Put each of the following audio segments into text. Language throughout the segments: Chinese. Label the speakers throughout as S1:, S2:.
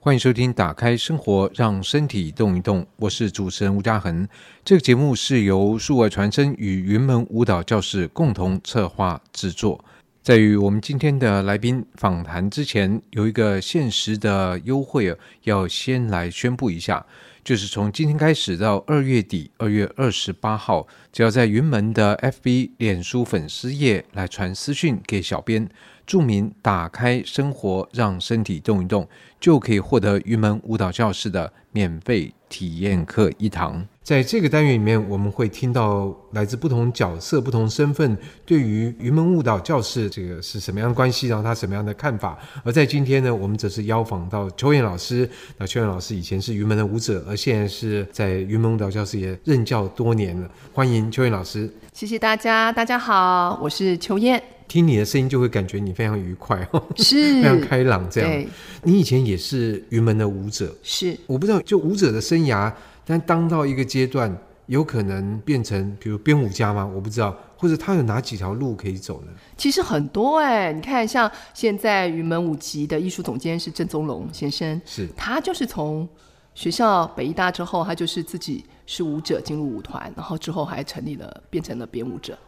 S1: 欢迎收听《打开生活，让身体动一动》，我是主持人吴嘉恒。这个节目是由数位传声与云门舞蹈教室共同策划制作。在与我们今天的来宾访谈之前，有一个限时的优惠，要先来宣布一下。就是从今天开始到二月底，二月二十八号，只要在云门的 FB 脸书粉丝页来传私讯给小编，注明“打开生活，让身体动一动”，就可以获得云门舞蹈教室的免费体验课一堂。在这个单元里面，我们会听到来自不同角色、不同身份对于云门舞蹈教室这个是什么样的关系，然后他什么样的看法。而在今天呢，我们则是邀访到邱燕老师。那秋燕老师以前是云门的舞者，而现在是在云门舞蹈教室也任教多年了。欢迎邱燕老师。
S2: 谢谢大家，大家好，我是秋燕。
S1: 听你的声音就会感觉你非常愉快，
S2: 是
S1: 非常开朗。这样，
S2: 对
S1: 你以前也是云门的舞者，
S2: 是
S1: 我不知道，就舞者的生涯。但当到一个阶段，有可能变成比如编舞家吗？我不知道，或者他有哪几条路可以走呢？
S2: 其实很多哎、欸，你看，像现在云门舞集的艺术总监是郑宗龙先生，
S1: 是
S2: 他就是从学校北艺大之后，他就是自己是舞者进入舞团，然后之后还成立了变成了编舞者。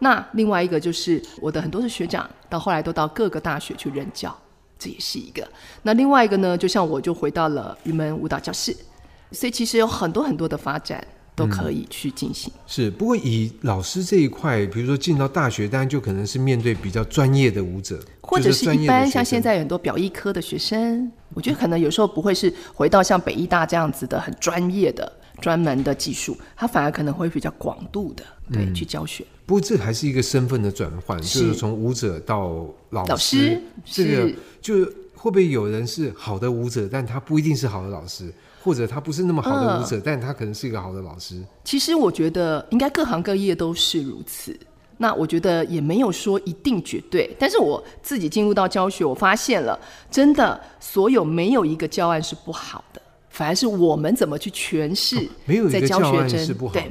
S2: 那另外一个就是我的很多的学长，到后来都到各个大学去任教，这也是一个。那另外一个呢，就像我就回到了云门舞蹈教室。所以其实有很多很多的发展都可以去进行。
S1: 嗯。是，不过以老师这一块，比如说进到大学，当然就可能是面对比较专业的舞者，
S2: 或者是一般像现在有很多表艺科的学生，我觉得可能有时候不会是回到像北艺大这样子的很专业的、专门的技术，他反而可能会比较广度的对、嗯、去教学。
S1: 不过这还是一个身份的转换，是就是从舞者到老师，
S2: 老师
S1: 这个就会不会有人是好的舞者，但他不一定是好的老师？或者他不是那么好的舞者，呃，但他可能是一个好的老师。
S2: 其实我觉得应该各行各业都是如此。那我觉得也没有说一定绝对。但是我自己进入到教学，我发现了，真的所有没有一个教案是不好的，反而是我们怎么去诠释。
S1: 没有一个教案是不好的。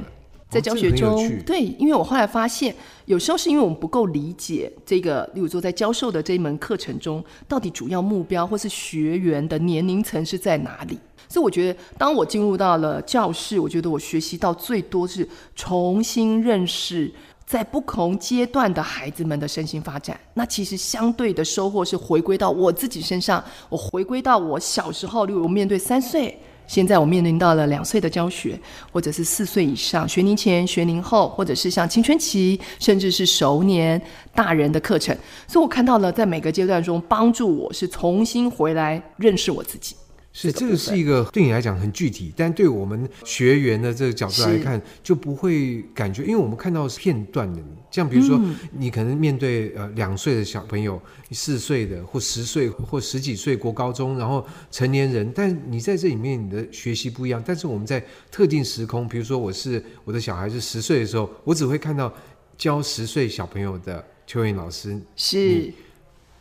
S2: 在教学中，
S1: 哦，
S2: 对，因为我后来发现，有时候是因为我们不够理解这个，例如说在教授的这一门课程中，到底主要目标或是学员的年龄层是在哪里。所以我觉得，当我进入到了教室，我觉得我学习到最多是重新认识在不同阶段的孩子们的身心发展。那其实相对的收获是回归到我自己身上，我回归到我小时候，例如我面对三岁，现在我面临到了两岁的教学，或者是四岁以上学龄前、学龄后，或者是像青春期，甚至是熟年大人的课程。所以我看到了在每个阶段中帮助我是重新回来认识我自己。
S1: 是，这个是一个对你来讲很具体，但对我们学员的这个角度来看，就不会感觉，因为我们看到片段的你，像比如说，你可能面对呃两岁的小朋友，四岁的或十岁或十几岁国高中，然后成年人，但你在这里面你的学习不一样。但是我们在特定时空，比如说我是我的小孩是十岁的时候，我只会看到教十岁小朋友的邱颖老师
S2: 是。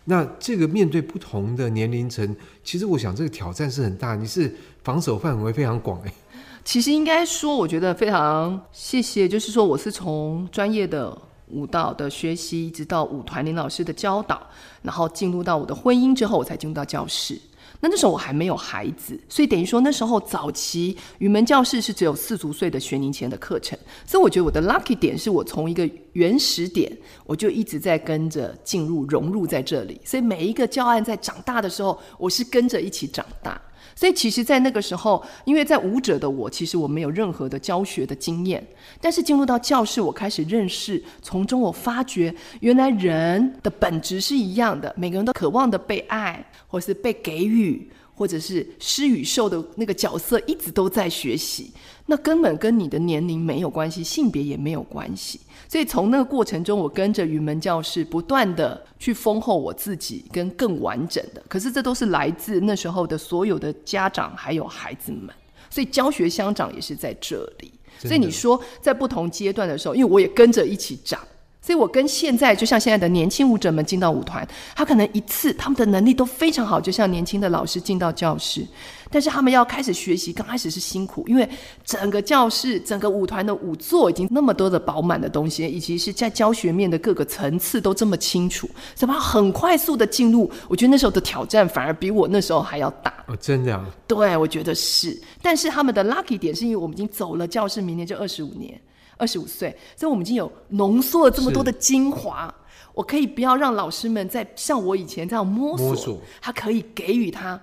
S1: 那这个面对不同的年龄层，其实我想这个挑战是很大。你是防守范围非常广哎。
S2: 其实应该说，我觉得非常谢谢，就是说我是从专业的舞蹈的学习，一直到舞团林老师的教导，然后进入到我的婚姻之后，我才进入到教室。那那时候我还没有孩子，所以等于说那时候早期语门教室是只有四足岁的学龄前的课程，所以我觉得我的 lucky 点是我从一个原始点，我就一直在跟着进入融入在这里，所以每一个教案在长大的时候，我是跟着一起长大。所以其实，在那个时候，因为在舞者的我，其实我没有任何的教学的经验。但是进入到教室，我开始认识，从中我发觉，原来人的本质是一样的，每个人都渴望的被爱，或是被给予，或者是施与受的那个角色，一直都在学习。那根本跟你的年龄没有关系，性别也没有关系。所以从那个过程中，我跟着云门教室不断的去丰厚我自己，跟更完整的。可是这都是来自那时候的所有的家长还有孩子们，所以教学相长也是在这里。所以你说在不同阶段的时候，因为我也跟着一起长，所以我跟现在就像现在的年轻舞者们进到舞团，他可能一次他们的能力都非常好，就像年轻的老师进到教室，但是他们要开始学习，刚开始是辛苦，因为整个教室、整个舞团的舞座已经那么多的饱满的东西，以及是在教学面的各个层次都这么清楚，怎么很快速的进入？我觉得那时候的挑战反而比我那时候还要大。
S1: 哦，真的啊？
S2: 对，我觉得是。但是他们的 lucky 点是因为我们已经走了教室，明年就二十五年。二十五岁，所以我们已经有浓缩了这么多的精华。我可以不要让老师们再像我以前这样摸索，摸索，他可以给予他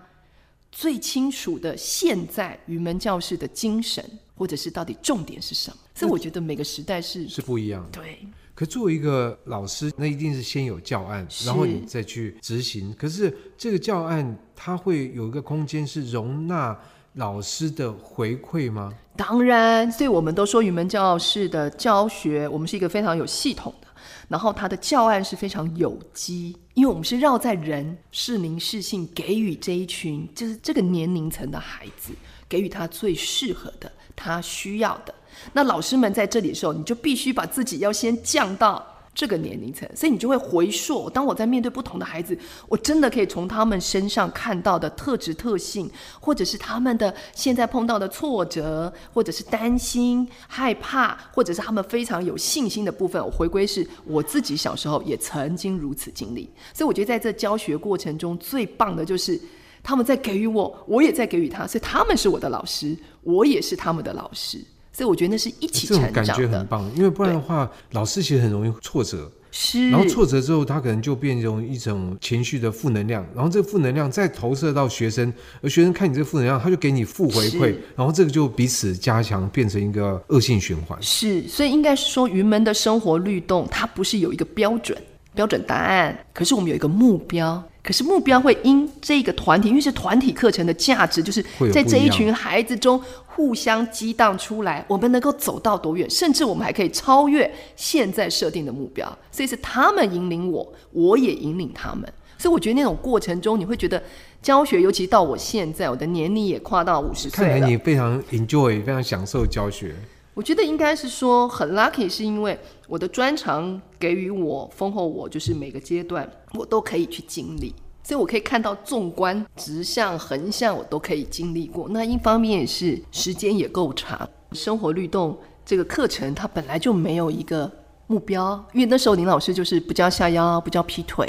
S2: 最清楚的现在云门教室的精神，或者是到底重点是什么。所以我觉得每个时代是
S1: 是不一样的。
S2: 对。
S1: 可作为一个老师，那一定是先有教案，然后你再去执行。可是这个教案，它会有一个空间是容纳老师的回馈吗？
S2: 当然，所以我们都说云门教室的教学，我们是一个非常有系统的，然后它的教案是非常有机，因为我们是绕在人适龄适性，给予这一群就是这个年龄层的孩子，给予他最适合的，他需要的。那老师们在这里的时候，你就必须把自己要先降到。这个年龄层，所以你就会回溯。当我在面对不同的孩子，我真的可以从他们身上看到的特质特性，或者是他们的现在碰到的挫折，或者是担心、害怕，或者是他们非常有信心的部分。我回归是我自己小时候也曾经如此经历，所以我觉得在这教学过程中最棒的就是他们在给予我，我也在给予他，所以他们是我的老师，我也是他们的老师。所以我觉得那是一起成长的，
S1: 这种感觉很棒。因为不然的话，老师其实很容易挫折，
S2: 是。
S1: 然后挫折之后，他可能就变成一种情绪的负能量，然后这个负能量再投射到学生，而学生看你这个负能量，他就给你负回馈，然后这个就彼此加强，变成一个恶性循环。
S2: 是，所以应该是说，云门的生活律动，它不是有一个标准标准答案，可是我们有一个目标。可是目标会因这个团体，因为是团体课程的价值，就是在这一群孩子中互相激荡出来，我们能够走到多远，甚至我们还可以超越现在设定的目标。所以是他们引领我，我也引领他们。所以我觉得那种过程中，你会觉得教学，尤其到我现在，我的年龄也跨到五十岁了，
S1: 看来你非常 enjoy，非常享受教学。
S2: 我觉得应该是说很 lucky，是因为我的专长给予我丰厚，我就是每个阶段我都可以去经历，所以我可以看到纵观直向横向我都可以经历过。那一方面是时间也够长，生活律动这个课程它本来就没有一个目标，因为那时候林老师就是不教下腰，不教劈腿，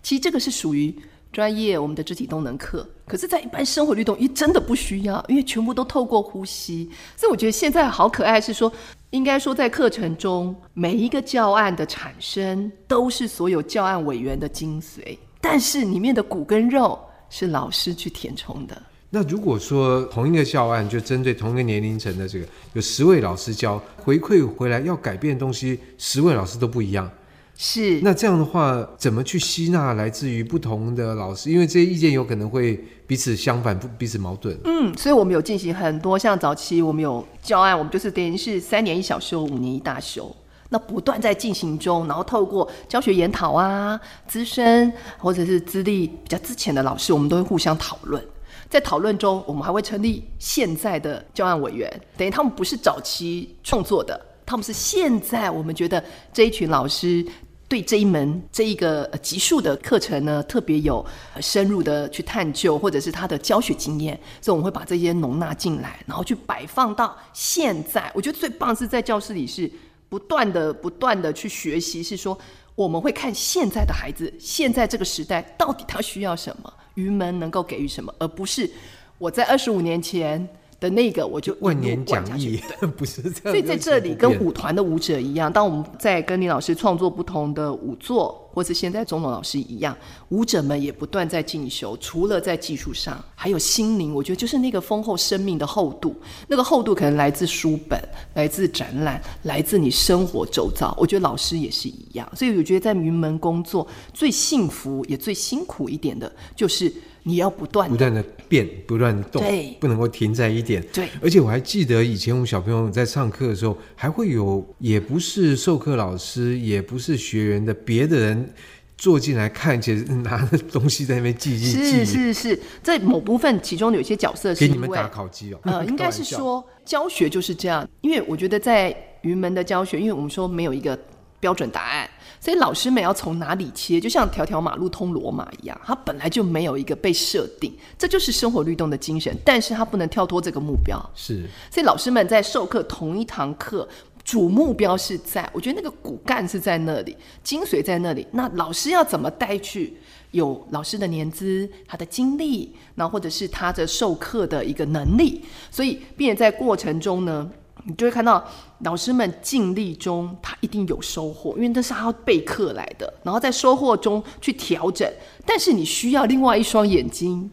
S2: 其实这个是属于。专业我们的肢体动能课，可是，在一般生活律动，一真的不需要，因为全部都透过呼吸。所以我觉得现在好可爱，是说，应该说在课程中，每一个教案的产生都是所有教案委员的精髓，但是里面的骨跟肉是老师去填充的。
S1: 那如果说同一个教案，就针对同一个年龄层的这个，有十位老师教，回馈回来要改变的东西，十位老师都不一样。
S2: 是，
S1: 那这样的话，怎么去吸纳来自于不同的老师？因为这些意见有可能会彼此相反，不彼此矛盾。
S2: 嗯，所以我们有进行很多，像早期我们有教案，我们就是等于是三年一小修，五年一大修，那不断在进行中，然后透过教学研讨啊，资深或者是资历比较之前的老师，我们都会互相讨论。在讨论中，我们还会成立现在的教案委员，等于他们不是早期创作的，他们是现在我们觉得这一群老师。对这一门这一个级数的课程呢，特别有深入的去探究，或者是他的教学经验，所以我们会把这些容纳进来，然后去摆放到现在。我觉得最棒是在教室里是不断的、不断的去学习，是说我们会看现在的孩子，现在这个时代到底他需要什么，云门能够给予什么，而不是我在二十五年前。的那个我就
S1: 万年讲义，不是这样。
S2: 所以在这里跟舞团的舞者一样，当我们在跟林老师创作不同的舞作，或是现在钟龙老师一样，舞者们也不断在进修。除了在技术上，还有心灵，我觉得就是那个丰厚生命的厚度。那个厚度可能来自书本，来自展览，来自你生活周遭。我觉得老师也是一样。所以我觉得在云门工作最幸福也最辛苦一点的，就是。你要不断不断
S1: 的变，不乱动，对，不能够停在一点。
S2: 对，
S1: 而且我还记得以前我们小朋友在上课的时候，还会有也不是授课老师，也不是学员的别的人坐进来看，且拿着东西在那边记记记。
S2: 是是是，在某部分其中有些角色是
S1: 给你们打考绩哦。
S2: 呃，应该是说教学就是这样，因为我觉得在云门的教学，因为我们说没有一个。标准答案。所以老师们要从哪里切，就像条条马路通罗马一样，它本来就没有一个被设定，这就是生活律动的精神。但是它不能跳脱这个目标。
S1: 是，
S2: 所以老师们在授课同一堂课，主目标是在，我觉得那个骨干是在那里，精髓在那里。那老师要怎么带去？有老师的年资、他的经历，然后或者是他的授课的一个能力，所以并且在过程中呢，你就会看到老师们尽力中，他一定有收获，因为那是他要备课来的，然后在收获中去调整。但是你需要另外一双眼睛，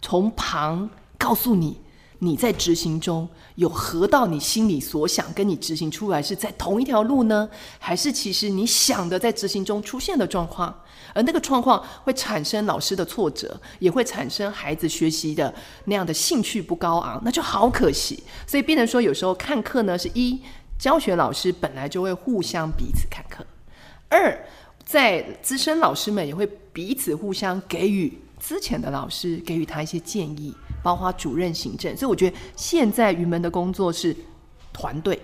S2: 从旁告诉你，你在执行中有合到你心里所想，跟你执行出来是在同一条路呢，还是其实你想的在执行中出现的状况？而那个状况会产生老师的挫折，也会产生孩子学习的那样的兴趣不高昂，那就好可惜。所以变成说，有时候看课呢，是一教学老师本来就会互相彼此看课；二在资深老师们也会彼此互相给予之前的老师给予他一些建议，包括主任、行政。所以我觉得现在云门的工作是团队，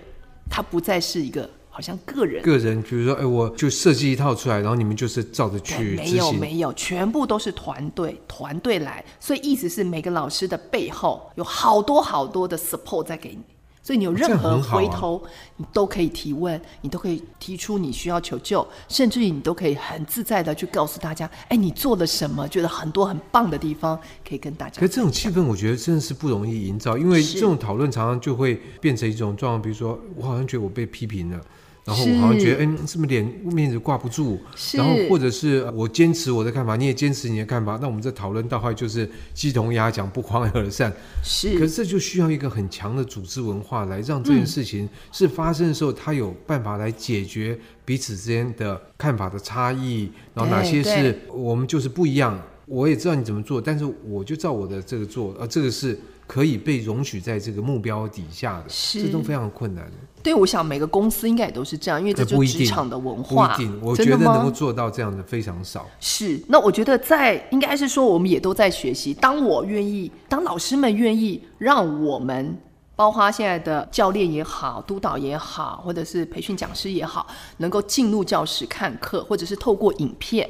S2: 它不再是一个。好像个人，
S1: 个人，比如说，哎，我就设计一套出来，然后你们就是照着去。
S2: 没有，没有，全部都是团队，团队来。所以意思是每个老师的背后有好多好多的 support 在给你，所以你有任何回头，啊、你都可以提问，你都可以提出你需要求救，甚至于你都可以很自在的去告诉大家，哎，你做了什么？觉得很多很棒的地方可以跟大家。
S1: 可是这种气氛，我觉得真的是不容易营造，因为这种讨论常常就会变成一种状况，比如说，我好像觉得我被批评了。然后我好像觉得，嗯，是不是脸面子挂不住？然后或者是我坚持我的看法，你也坚持你的看法，那我们这讨论到后来就是鸡同鸭讲，不欢而散。
S2: 是，
S1: 可是这就需要一个很强的组织文化来让这件事情是发生的时候，他有办法来解决彼此之间的看法的差异，然后哪些是我们就是不一样。我也知道你怎么做，但是我就照我的这个做，而这个是。可以被容许在这个目标底下的，是这都非常困难的。
S2: 对，我想每个公司应该也都是这样，因为这就是职场的文化。
S1: 不一定，我觉得能够做到这样的非常少。
S2: 是，那我觉得在应该是说，我们也都在学习。当我愿意，当老师们愿意让我们，包括现在的教练也好、督导也好，或者是培训讲师也好，能够进入教室看课，或者是透过影片，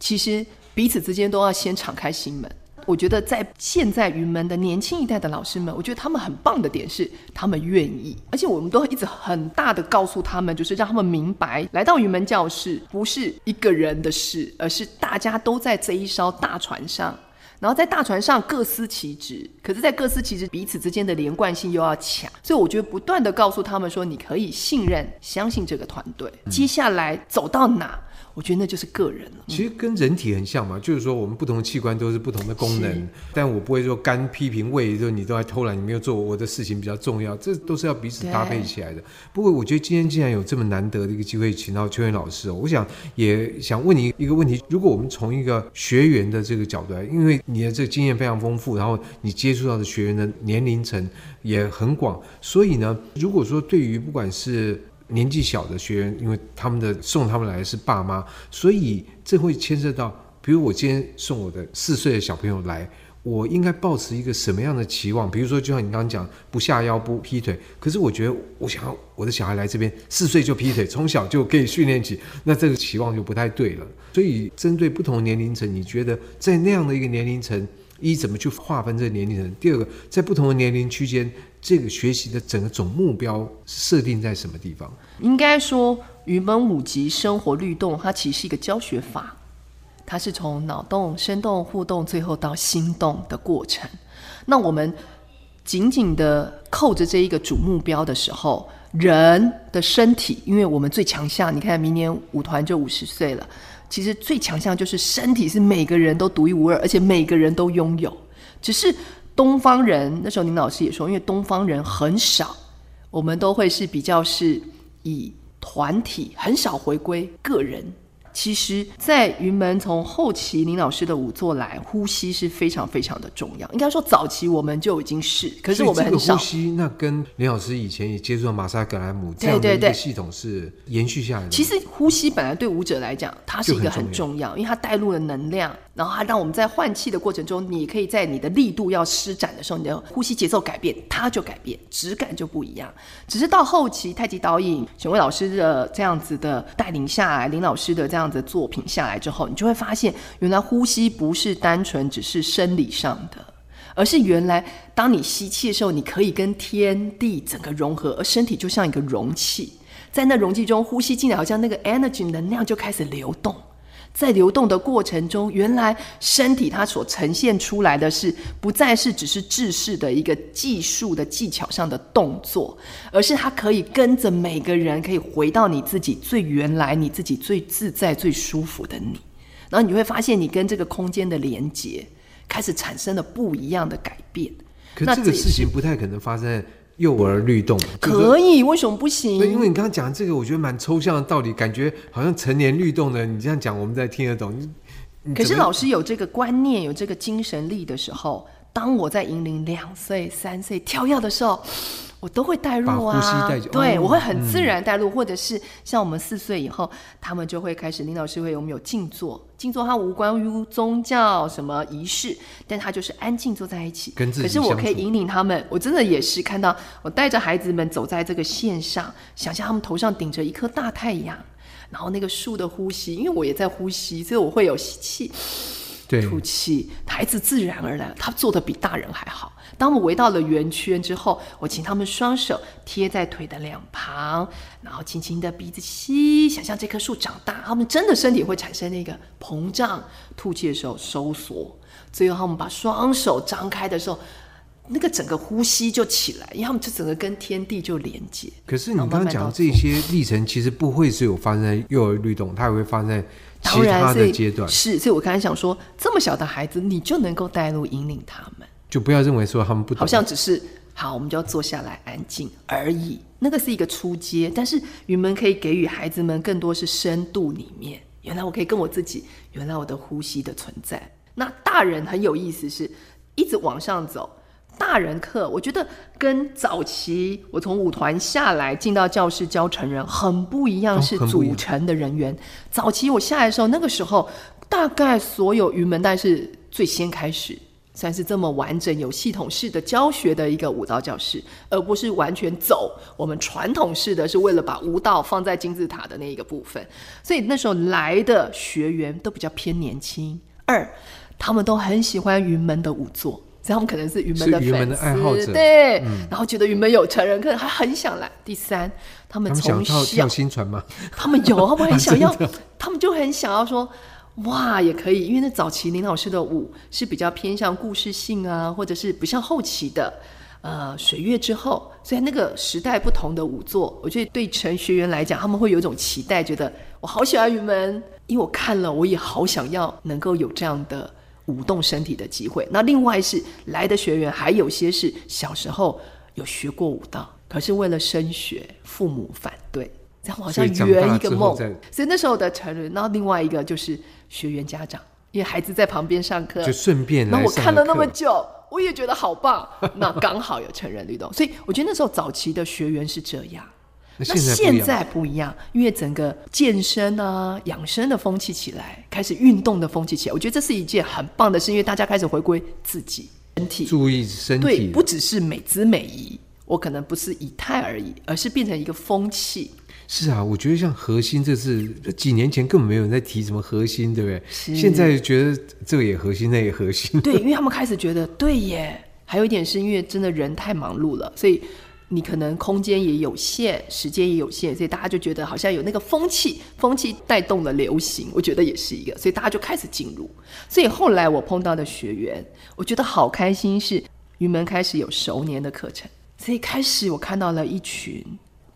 S2: 其实彼此之间都要先敞开心门。我觉得在现在云门的年轻一代的老师们，我觉得他们很棒的点是，他们愿意，而且我们都一直很大的告诉他们，就是让他们明白，来到云门教室不是一个人的事，而是大家都在这一艘大船上，然后在大船上各司其职，可是，在各司其职彼此之间的连贯性又要强，所以我觉得不断的告诉他们说，你可以信任、相信这个团队，接下来走到哪。我觉得那就是个人了。
S1: 其实跟人体很像嘛，就是说我们不同的器官都是不同的功能，但我不会说肝批评胃，就你都在偷懒，你没有做我的事情比较重要，这都是要彼此搭配起来的。不过我觉得今天既然有这么难得的一个机会，请到邱元老师哦，我想也想问你一个问题：如果我们从一个学员的这个角度来，因为你的这个经验非常丰富，然后你接触到的学员的年龄层也很广，所以呢，如果说对于不管是年纪小的学员，因为他们的送他们来的是爸妈，所以这会牵涉到，比如我今天送我的四岁的小朋友来，我应该抱持一个什么样的期望？比如说，就像你刚刚讲，不下腰不劈腿，可是我觉得我想要我的小孩来这边四岁就劈腿，从小就可以训练起，那这个期望就不太对了。所以，针对不同年龄层，你觉得在那样的一个年龄层，一怎么去划分这个年龄层？第二个，在不同的年龄区间。这个学习的整个总目标设定在什么地方？
S2: 应该说，云门舞集生活律动，它其实是一个教学法，它是从脑动、生动、互动，最后到心动的过程。那我们紧紧的扣着这一个主目标的时候，人的身体，因为我们最强项，你看明年舞团就五十岁了，其实最强项就是身体是每个人都独一无二，而且每个人都拥有，只是。东方人那时候，林老师也说，因为东方人很少，我们都会是比较是以团体，很少回归个人。其实，在云门从后期林老师的舞作来，呼吸是非常非常的重要。应该说早期我们就已经是，可是我们很少。
S1: 呼吸那跟林老师以前也接触到马萨格莱姆这样的一个系统是延续下来的。
S2: 其实呼吸本来对舞者来讲，它是一个很重要，因为它带入了能量。然后它让我们在换气的过程中，你可以在你的力度要施展的时候，你的呼吸节奏改变，它就改变，质感就不一样。只是到后期太极导引选魏老师的这样子的带领下来，林老师的这样子作品下来之后，你就会发现，原来呼吸不是单纯只是生理上的，而是原来当你吸气的时候，你可以跟天地整个融合，而身体就像一个容器，在那容器中呼吸进来，好像那个 energy 能量就开始流动。在流动的过程中，原来身体它所呈现出来的是，不再是只是制式的一个技术的技巧上的动作，而是它可以跟着每个人，可以回到你自己最原来、你自己最自在、最舒服的你。然后你会发现，你跟这个空间的连接开始产生了不一样的改变。
S1: 可这个事情不太可能发生在。幼儿律动
S2: 可以，为什么不行？
S1: 因为你刚刚讲这个，我觉得蛮抽象的道理，感觉好像成年律动的，你这样讲我们才听得懂。
S2: 可是老师有这个观念，有这个精神力的时候，当我在引领两岁、三岁跳跃的时候。我都会带入啊，呼吸带对、哦、我会很自然带入，嗯、或者是像我们四岁以后，他们就会开始，林老师会我们有静坐？静坐它无关于宗教什么仪式，但它就是安静坐在一起。跟自己。可是我可以引领他们，我真的也是看到我带着孩子们走在这个线上，想象他们头上顶着一颗大太阳，然后那个树的呼吸，因为我也在呼吸，所以我会有吸气。对，吐气，孩子自然而然，他做的比大人还好。当我围到了圆圈之后，我请他们双手贴在腿的两旁，然后轻轻的鼻子吸，想象这棵树长大，他们真的身体会产生那个膨胀，吐气的时候收缩，最后他们把双手张开的时候，那个整个呼吸就起来，因为他们就整个跟天地就连接。
S1: 可是你刚刚讲的这些历程，其实不会是有发生在幼儿律动，它也会发生在。其他的阶段
S2: 是，所以我刚才想说，这么小的孩子，你就能够带路引领他们，
S1: 就不要认为说他们不懂，
S2: 好像只是好，我们就要坐下来安静而已。那个是一个初阶，但是云门可以给予孩子们更多是深度里面。原来我可以跟我自己，原来我的呼吸的存在。那大人很有意思，是一直往上走。大人课，我觉得跟早期我从舞团下来进到教室教成人很不一样，是组成的人员。早期我下来的时候，那个时候大概所有云门，但是最先开始算是这么完整、有系统式的教学的一个舞蹈教室，而不是完全走我们传统式的，是为了把舞蹈放在金字塔的那一个部分。所以那时候来的学员都比较偏年轻，二他们都很喜欢云门的舞作。他们可能是云门的粉丝，对，嗯、然后觉得云门有成人课，还很想来。第三，他们从小
S1: 跳薪传吗？
S2: 他们有，他们很想要，他们就很想要说，哇，也可以，因为那早期林老师的舞是比较偏向故事性啊，或者是不像后期的，呃，水月之后，所以那个时代不同的舞作，我觉得对陈学员来讲，他们会有一种期待，觉得我好喜欢云门，因为我看了，我也好想要能够有这样的。舞动身体的机会。那另外是来的学员，还有些是小时候有学过舞蹈，可是为了升学，父母反对，这样好像圆一个梦。所以，所以那时候的成人，然后另外一个就是学员家长，因为孩子在旁边上课，
S1: 就顺便。
S2: 那我看了那么久，我也觉得好棒。那刚好有成人律动，所以我觉得那时候早期的学员是这样。那现在不一样，因为整个健身啊、养生的风气起来，开始运动的风气起来，我觉得这是一件很棒的事，因为大家开始回归自己身体，
S1: 注意身体，
S2: 对，不只是美姿美仪，我可能不是以态而已，而是变成一个风气。
S1: 是啊，我觉得像核心，这是几年前根本没有人在提什么核心，对不对？现在觉得这个也核心，那也核心。
S2: 对，因为他们开始觉得，对耶。还有一点是因为真的人太忙碌了，所以。你可能空间也有限，时间也有限，所以大家就觉得好像有那个风气，风气带动了流行，我觉得也是一个，所以大家就开始进入。所以后来我碰到的学员，我觉得好开心，是云门开始有熟年的课程，所以开始我看到了一群，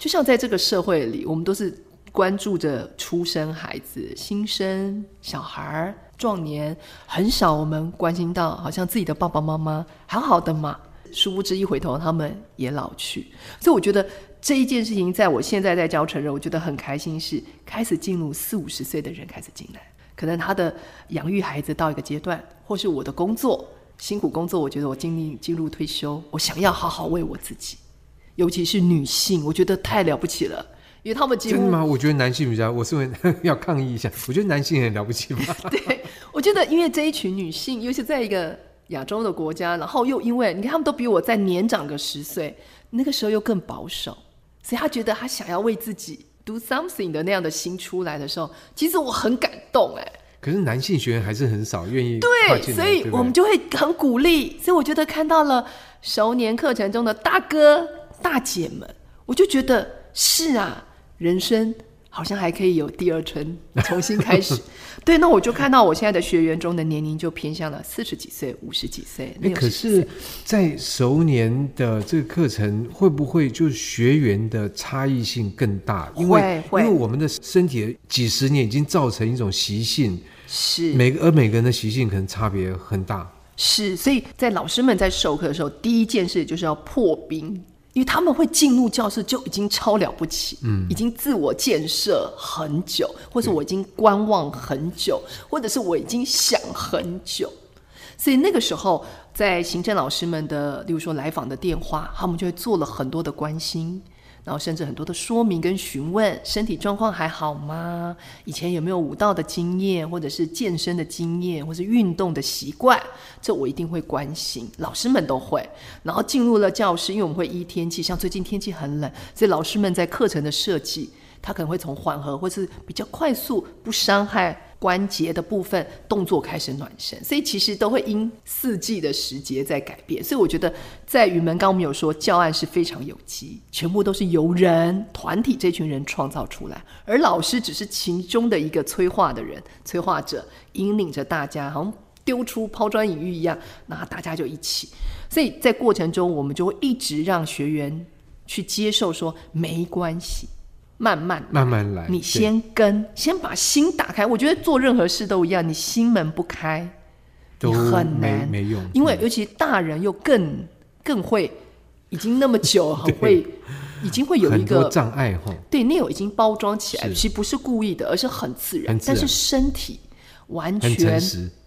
S2: 就像在这个社会里，我们都是关注着出生孩子、新生小孩、壮年，很少我们关心到好像自己的爸爸妈妈好好的嘛。殊不知一回头，他们也老去。所以我觉得这一件事情，在我现在在教成人，我觉得很开心，是开始进入四五十岁的人开始进来。可能他的养育孩子到一个阶段，或是我的工作辛苦工作，我觉得我经历进入退休，我想要好好为我自己。尤其是女性，我觉得太了不起了，因为他们几乎
S1: 真的吗？我觉得男性比较，我是要抗议一下，我觉得男性很了不起嘛。
S2: 对。我觉得因为这一群女性，尤其在一个亚洲的国家，然后又因为你看他们都比我再年长个十岁，那个时候又更保守，所以他觉得他想要为自己 do something 的那样的心出来的时候，其实我很感动哎。
S1: 可是男性学员还是很少愿意
S2: 对，所以我们就会很鼓励。所以我觉得看到了熟年课程中的大哥大姐们，我就觉得是啊，人生。好像还可以有第二春，重新开始。对，那我就看到我现在的学员中的年龄就偏向了四十几岁、五十几岁。
S1: 哎，可是，在熟年的这个课程，会不会就学员的差异性更大？因为因为我们的身体几十年已经造成一种习性，
S2: 是
S1: 每个而每个人的习性可能差别很大。
S2: 是，所以在老师们在授课的时候，第一件事就是要破冰。因为他们会进入教室就已经超了不起，嗯，已经自我建设很久，或者我已经观望很久，或者是我已经想很久，所以那个时候在行政老师们的，例如说来访的电话，他们就会做了很多的关心。然后甚至很多的说明跟询问，身体状况还好吗？以前有没有舞蹈的经验，或者是健身的经验，或是运动的习惯？这我一定会关心，老师们都会。然后进入了教室，因为我们会依天气，像最近天气很冷，所以老师们在课程的设计，他可能会从缓和或是比较快速，不伤害。关节的部分动作开始暖身，所以其实都会因四季的时节在改变。所以我觉得在云门，刚刚我们有说教案是非常有机，全部都是由人团体这群人创造出来，而老师只是其中的一个催化的人，催化者引领着大家，好像丢出抛砖引玉一样，那大家就一起。所以在过程中，我们就会一直让学员去接受说没关系。慢慢
S1: 慢慢来，
S2: 你先跟，先把心打开。我觉得做任何事都一样，你心门不开，你很难
S1: 没用。
S2: 因为尤其大人又更更会，已经那么久 很会，已经会有一个
S1: 障碍哈。
S2: 对，那有已经包装起来，其实不是故意的，而是很自然。但是身体完全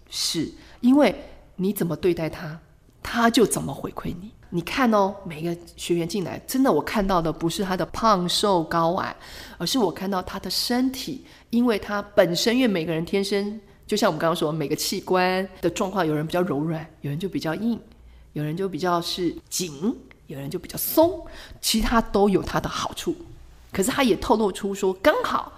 S2: 是因为你怎么对待他，他就怎么回馈你。你看哦，每个学员进来，真的，我看到的不是他的胖瘦高矮，而是我看到他的身体，因为他本身，因为每个人天生，就像我们刚刚说，每个器官的状况，有人比较柔软，有人就比较硬，有人就比较是紧，有人就比较松，其他都有他的好处。可是他也透露出说，刚好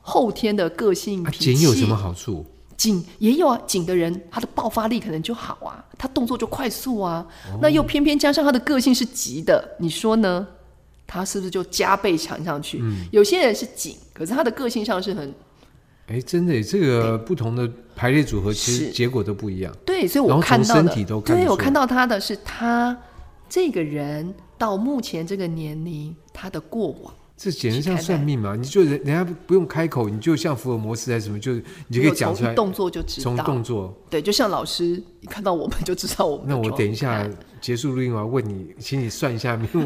S2: 后天的个性脾气，
S1: 紧有什么好处？
S2: 紧也有啊，紧的人他的爆发力可能就好啊，他动作就快速啊。哦、那又偏偏加上他的个性是急的，你说呢？他是不是就加倍强上去？嗯、有些人是紧，可是他的个性上是很……
S1: 哎，真的，这个不同的排列组合，其实结果都不一样。
S2: 对，所以我看到的，
S1: 对，
S2: 我看到他的是他这个人到目前这个年龄，他的过往。
S1: 这简直像算命嘛！你就人人家不用开口，你就像福尔摩斯还是什么，就你就可以讲出来。
S2: 动作就知道。从
S1: 动作。
S2: 对，就像老师一看到我们就知道我们。
S1: 那我等一下结束录音，我要问你，请你算一下命。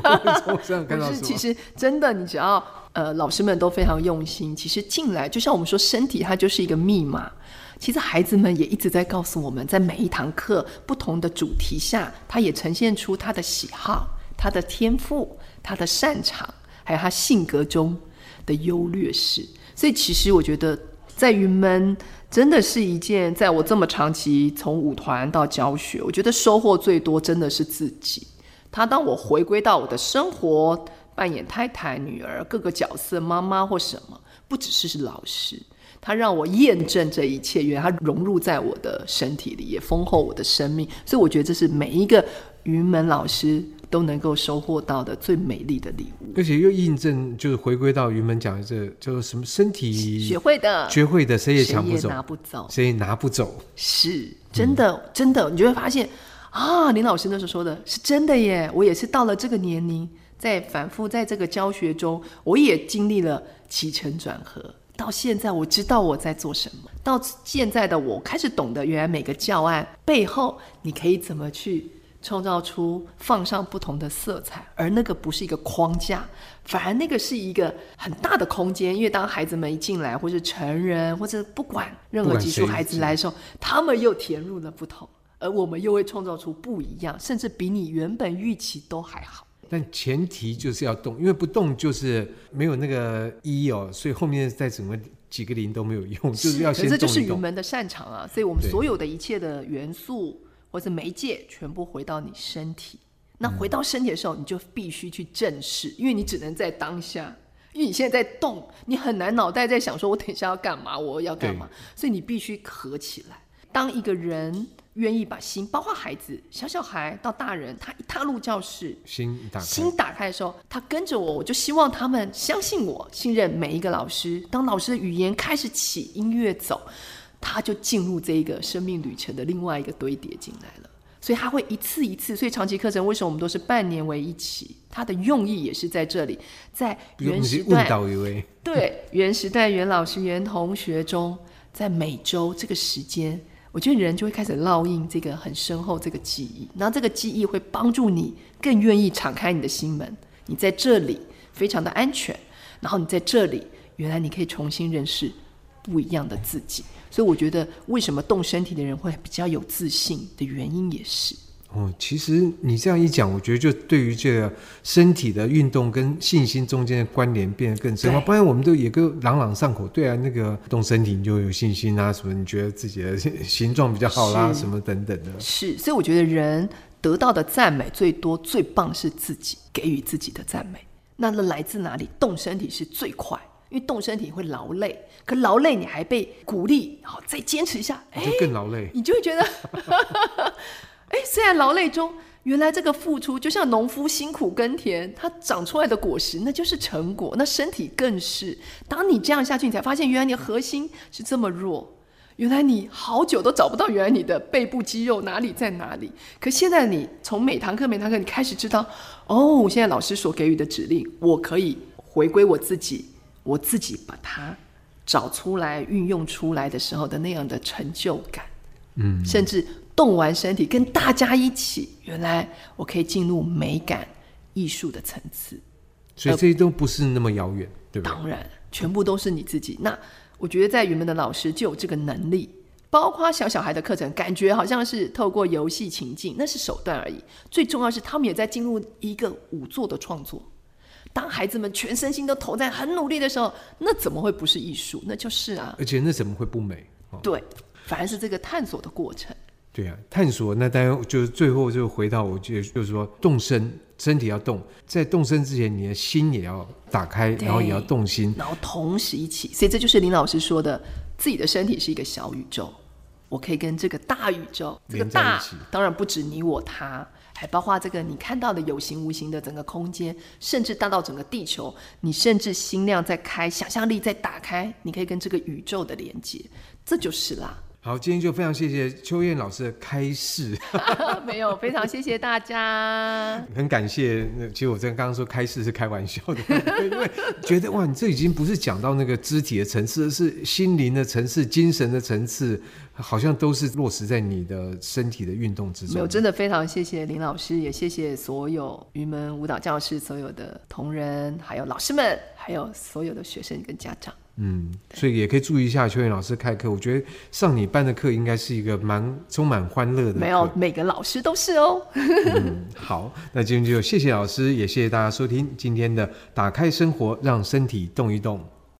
S1: 我这样看到是，
S2: 其实真的，你只要呃，老师们都非常用心。其实进来，就像我们说，身体它就是一个密码。其实孩子们也一直在告诉我们，在每一堂课不同的主题下，他也呈现出他的喜好、他的天赋、他的擅长。还有他性格中的优劣势，所以其实我觉得在云门真的是一件，在我这么长期从舞团到教学，我觉得收获最多真的是自己。他当我回归到我的生活，扮演太太、女儿各个角色、妈妈或什么，不只是是老师，他让我验证这一切，原来他融入在我的身体里，也丰厚我的生命。所以我觉得这是每一个云门老师。都能够收获到的最美丽的礼物，
S1: 而且又印证，就是回归到原本讲的这个，叫做什么身体
S2: 学会的，
S1: 学会的，谁也抢不走，
S2: 拿不走，
S1: 谁也拿不走，
S2: 是真的，嗯、真的，你就会发现啊，林老师那时候说的是真的耶。我也是到了这个年龄，在反复在这个教学中，我也经历了起承转合，到现在我知道我在做什么，到现在的我开始懂得，原来每个教案背后，你可以怎么去。创造出放上不同的色彩，而那个不是一个框架，反而那个是一个很大的空间。因为当孩子们一进来，或是成人，或者不管任何技术孩子来的时候，他们又填入了不同，而我们又会创造出不一样，甚至比你原本预期都还好。
S1: 但前提就是要动，因为不动就是没有那个一哦，所以后面再怎么几个零都没有用，是就是要先动一动。
S2: 这就是云门的擅长啊！所以我们所有的一切的元素或者媒介，全部回到你身体。那回到身体的时候，你就必须去正视，因为你只能在当下，因为你现在在动，你很难脑袋在想说，我等一下要干嘛，我要干嘛，所以你必须合起来。当一个人愿意把心，包括孩子、小小孩到大人，他一踏入教室，
S1: 心打开，
S2: 心打开的时候，他跟着我，我就希望他们相信我，信任每一个老师。当老师的语言开始起，音乐走，他就进入这一个生命旅程的另外一个堆叠进来了。所以他会一次一次，所以长期课程为什么我们都是半年为一期？它的用意也是在这里，在原时段，对原时代原老师原同学中，在每周这个时间。我觉得人就会开始烙印这个很深厚这个记忆，然后这个记忆会帮助你更愿意敞开你的心门。你在这里非常的安全，然后你在这里，原来你可以重新认识不一样的自己。所以我觉得为什么动身体的人会比较有自信的原因也是。
S1: 哦，其实你这样一讲，我觉得就对于这个身体的运动跟信心中间的关联变得更深了。不然我们都也都朗朗上口。对啊，那个动身体你就有信心啊，什么你觉得自己的形状比较好啦，什么等等的。
S2: 是，所以我觉得人得到的赞美最多、最棒是自己给予自己的赞美。那那来自哪里？动身体是最快，因为动身体会劳累，可劳累你还被鼓励，然后再坚持一下，
S1: 你就更劳累，
S2: 你就会觉得。哎，虽然劳累中，原来这个付出就像农夫辛苦耕田，它长出来的果实那就是成果。那身体更是，当你这样下去，你才发现原来你的核心是这么弱，原来你好久都找不到原来你的背部肌肉哪里在哪里。可现在你从每堂课每堂课，你开始知道，哦，现在老师所给予的指令，我可以回归我自己，我自己把它找出来运用出来的时候的那样的成就感，嗯，甚至。动完身体，跟大家一起，原来我可以进入美感、艺术的层次，
S1: 所以这些都不是那么遥远，对吧？
S2: 当然，全部都是你自己。那我觉得在云门的老师就有这个能力，包括小小孩的课程，感觉好像是透过游戏情境，那是手段而已。最重要是他们也在进入一个舞作的创作。当孩子们全身心都投在很努力的时候，那怎么会不是艺术？那就是啊。
S1: 而且那怎么会不美？
S2: 哦、对，反而是这个探索的过程。
S1: 对啊，探索那当然就是最后就回到，我觉得就是说动身，身体要动，在动身之前，你的心也要打开，然后也要动心，
S2: 然后同时一起。所以这就是林老师说的，自己的身体是一个小宇宙，我可以跟这个大宇宙，这个大当然不止你我他，还包括这个你看到的有形无形的整个空间，甚至大到整个地球，你甚至心量在开，想象力在打开，你可以跟这个宇宙的连接，这就是啦。
S1: 好，今天就非常谢谢秋燕老师的开示。
S2: 没有，非常谢谢大家。
S1: 很感谢，那其实我刚刚说开示是开玩笑的，因为觉得哇，你这已经不是讲到那个肢体的层次，而是心灵的层次、精神的层次，好像都是落实在你的身体的运动之中。没
S2: 有，真的非常谢谢林老师，也谢谢所有云门舞蹈教室所有的同仁，还有老师们，还有所有的学生跟家长。
S1: 嗯，所以也可以注意一下秋燕老师开课。我觉得上你班的课应该是一个蛮充满欢乐的。
S2: 没有，每个老师都是哦。
S1: 嗯，好，那今天就谢谢老师，也谢谢大家收听今天的《打开生活，让身体动一动》。